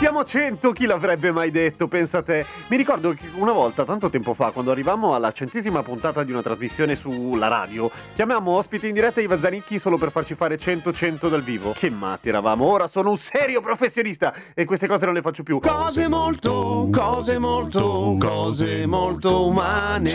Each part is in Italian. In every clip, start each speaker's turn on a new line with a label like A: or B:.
A: Siamo a 100, chi l'avrebbe mai detto, pensa te. Mi ricordo che una volta, tanto tempo fa, quando arrivammo alla centesima puntata di una trasmissione sulla radio, chiamammo ospite in diretta Iva Zanicchi solo per farci fare 100-100 dal vivo. Che matti eravamo, ora sono un serio professionista e queste cose non le faccio più. Cose molto, cose molto, cose molto umane.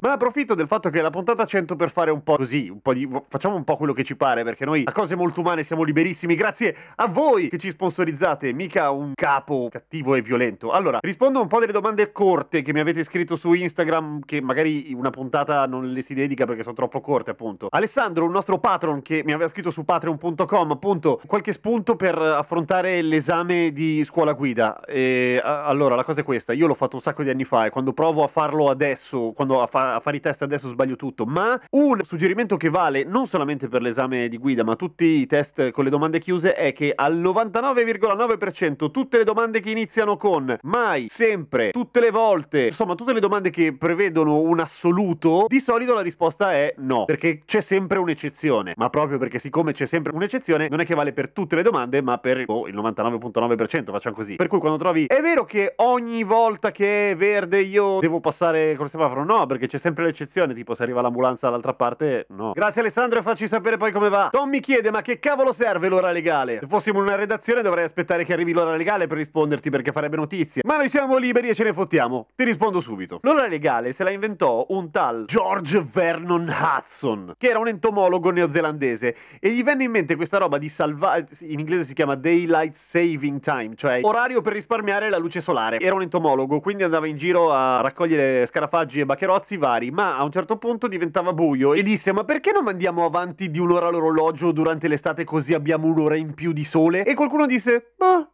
A: Ma approfitto del fatto che la puntata 100 per fare un po' così, un po' di... facciamo un po' quello che ci pare, perché noi a cose molto umane siamo liberissimi, grazie a voi che ci sponsorizzate, mica un capo cattivo e violento. Allora, rispondo a un po' delle domande corte che mi avete scritto su Instagram, che magari una puntata non le si dedica perché sono troppo corte, appunto. Alessandro, un nostro patron che mi aveva scritto su patreon.com, appunto, qualche spunto per affrontare l'esame di scuola guida. E, a- allora, la cosa è questa, io l'ho fatto un sacco di anni fa e quando provo a farlo adesso, quando a, fa- a fare i test adesso sbaglio tutto, ma un suggerimento che vale non solamente per l'esame di guida, ma tutti i test con le domande chiuse è che al 99,9% tutte le domande che iniziano con mai, sempre, tutte le volte, insomma tutte le domande che prevedono un assoluto, di solito la risposta è no, perché c'è sempre un'eccezione, ma proprio perché siccome c'è sempre un'eccezione non è che vale per tutte le domande, ma per oh, il 99.9%, facciamo così. Per cui quando trovi è vero che ogni volta che è verde io devo passare col semaforo? No, perché c'è sempre l'eccezione, tipo se arriva l'ambulanza dall'altra parte, no. Grazie Alessandro e facci sapere poi come va. Tom mi chiede ma che cavolo serve l'ora legale? Se fossimo in una redazione dovrei aspettare che arrivi l'ora legale per risponderti perché farebbe notizie. Ma noi siamo liberi e ce ne fottiamo. Ti rispondo subito. L'ora legale se la inventò un tal George Vernon Hudson, che era un entomologo neozelandese e gli venne in mente questa roba di salvare in inglese si chiama daylight saving time, cioè orario per risparmiare la luce solare. Era un entomologo, quindi andava in giro a raccogliere scarafaggi e bacherozzi vari, ma a un certo punto diventava buio e disse "Ma perché non mandiamo avanti di un'ora l'orologio durante l'estate così abbiamo un'ora in più di sole?" E qualcuno disse "Ma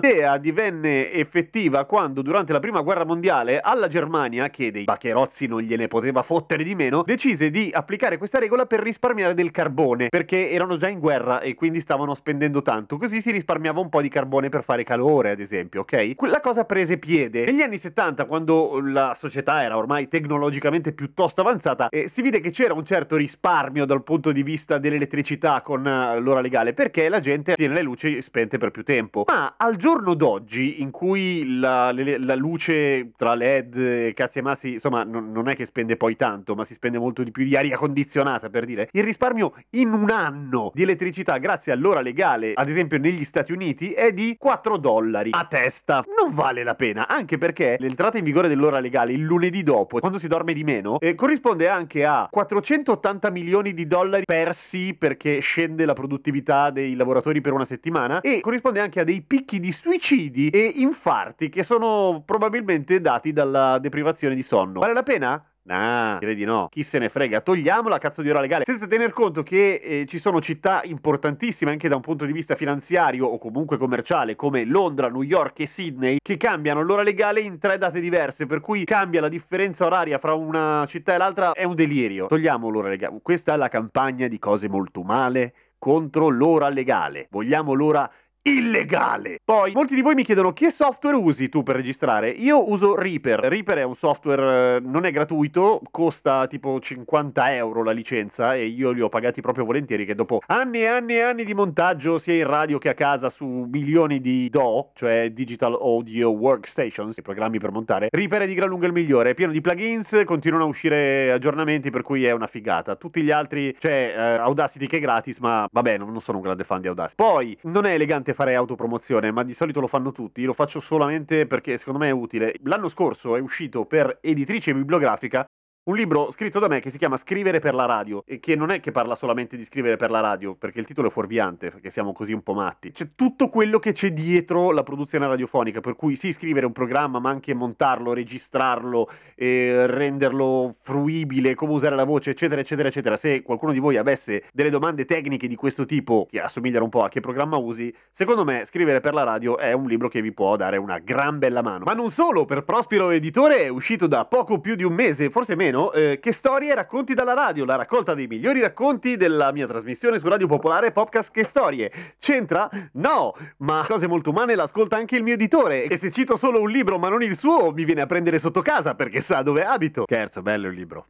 A: L'idea divenne effettiva quando durante la prima guerra mondiale alla Germania, che dei bacherozzi non gliene poteva fottere di meno, decise di applicare questa regola per risparmiare del carbone, perché erano già in guerra e quindi stavano spendendo tanto, così si risparmiava un po' di carbone per fare calore, ad esempio, ok? La cosa prese piede. Negli anni 70, quando la società era ormai tecnologicamente piuttosto avanzata, eh, si vide che c'era un certo risparmio dal punto di vista dell'elettricità con uh, l'ora legale, perché la gente tiene le luci spente per più tempo. Ma al giorno d'oggi, in cui la, la luce tra LED e cazzi e mazzi, insomma, non, non è che spende poi tanto, ma si spende molto di più di aria condizionata, per dire, il risparmio in un anno di elettricità grazie all'ora legale, ad esempio negli Stati Uniti, è di 4 dollari a testa. Non vale la pena, anche perché l'entrata in vigore dell'ora legale il lunedì dopo, quando si dorme di meno, eh, corrisponde anche a 480 milioni di dollari persi perché scende la produttività dei lavoratori per una settimana e corrisponde anche a dei picchi di suicidi e infarti che sono probabilmente dati dalla deprivazione di sonno. Vale la pena? Nah, direi di no. Chi se ne frega? Togliamo la cazzo di ora legale. Senza tener conto che eh, ci sono città importantissime anche da un punto di vista finanziario o comunque commerciale come Londra, New York e Sydney che cambiano l'ora legale in tre date diverse, per cui cambia la differenza oraria fra una città e l'altra è un delirio. Togliamo l'ora legale. Questa è la campagna di cose molto male contro l'ora legale. Vogliamo l'ora illegale. Poi, molti di voi mi chiedono che software usi tu per registrare? Io uso Reaper. Reaper è un software, eh, non è gratuito, costa tipo 50 euro la licenza e io li ho pagati proprio volentieri che dopo anni e anni e anni di montaggio sia in radio che a casa su milioni di DAW, cioè Digital Audio Workstations, i programmi per montare, Reaper è di gran lunga il migliore, è pieno di plugins, continuano a uscire aggiornamenti per cui è una figata. Tutti gli altri, c'è eh, Audacity che è gratis, ma vabbè, non sono un grande fan di Audacity. Poi, non è elegante fare autopromozione, ma di solito lo fanno tutti. Lo faccio solamente perché secondo me è utile. L'anno scorso è uscito per editrice bibliografica un libro scritto da me che si chiama Scrivere per la radio e che non è che parla solamente di scrivere per la radio, perché il titolo è fuorviante, perché siamo così un po' matti. C'è tutto quello che c'è dietro la produzione radiofonica, per cui sì, scrivere un programma, ma anche montarlo, registrarlo, eh, renderlo fruibile, come usare la voce, eccetera, eccetera, eccetera. Se qualcuno di voi avesse delle domande tecniche di questo tipo, che assomigliano un po' a che programma usi, secondo me Scrivere per la radio è un libro che vi può dare una gran bella mano. Ma non solo, per Prospero Editore è uscito da poco più di un mese, forse meno, eh, Che storie racconti dalla radio, la raccolta dei migliori racconti della mia trasmissione su Radio Popolare Podcast Che storie. C'entra? No, ma cose molto umane l'ascolta anche il mio editore e se cito solo un libro ma non il suo mi viene a prendere sotto casa perché sa dove abito. Scherzo, bello il libro.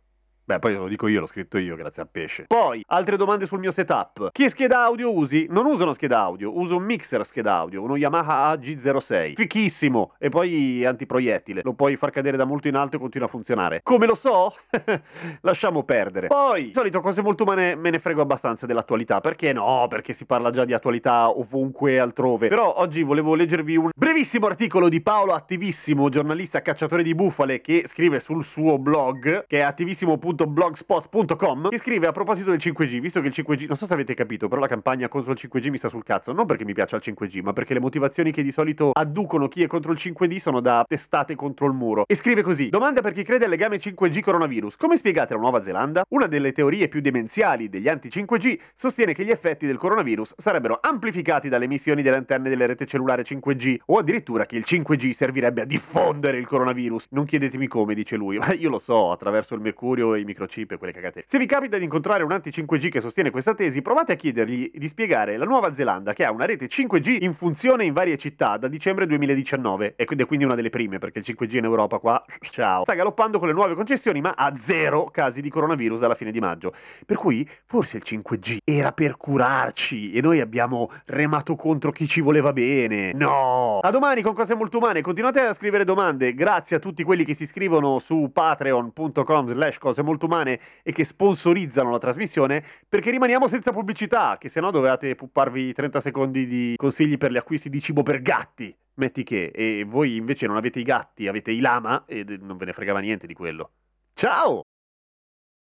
A: Beh, poi lo dico io, l'ho scritto io, grazie a Pesce. Poi, altre domande sul mio setup. Che scheda audio usi? Non uso una scheda audio, uso un mixer scheda audio, uno Yamaha AG06. Fichissimo! E poi antiproiettile. Lo puoi far cadere da molto in alto e continua a funzionare. Come lo so? Lasciamo perdere. Poi, di solito cose molto umane me ne frego abbastanza dell'attualità. Perché no? Perché si parla già di attualità ovunque altrove. Però oggi volevo leggervi un brevissimo articolo di Paolo Attivissimo, giornalista cacciatore di bufale, che scrive sul suo blog, che è attivissimo.com blogspot.com che scrive a proposito del 5G, visto che il 5G, non so se avete capito, però la campagna contro il 5G mi sta sul cazzo, non perché mi piaccia il 5G, ma perché le motivazioni che di solito adducono chi è contro il 5G sono da testate contro il muro. E scrive così: Domanda per chi crede al legame 5G coronavirus. Come spiegate la Nuova Zelanda? Una delle teorie più demenziali degli anti-5G sostiene che gli effetti del coronavirus sarebbero amplificati dalle emissioni delle antenne delle rete cellulare 5G o addirittura che il 5G servirebbe a diffondere il coronavirus. Non chiedetemi come, dice lui, ma io lo so, attraverso il mercurio e i microchip e quelle cagate. Se vi capita di incontrare un anti-5G che sostiene questa tesi, provate a chiedergli di spiegare la Nuova Zelanda che ha una rete 5G in funzione in varie città da dicembre 2019 ed è quindi una delle prime perché il 5G in Europa qua, ciao, sta galoppando con le nuove concessioni ma ha zero casi di coronavirus dalla fine di maggio. Per cui forse il 5G era per curarci e noi abbiamo remato contro chi ci voleva bene. No! A domani con cose molto umane, continuate a scrivere domande, grazie a tutti quelli che si iscrivono su patreon.com slash cose molto umane e che sponsorizzano la trasmissione perché rimaniamo senza pubblicità, che se no dovevate pupparvi 30 secondi di consigli per gli acquisti di cibo per gatti. Metti che, e voi invece non avete i gatti, avete i lama e non ve ne fregava niente di quello. Ciao!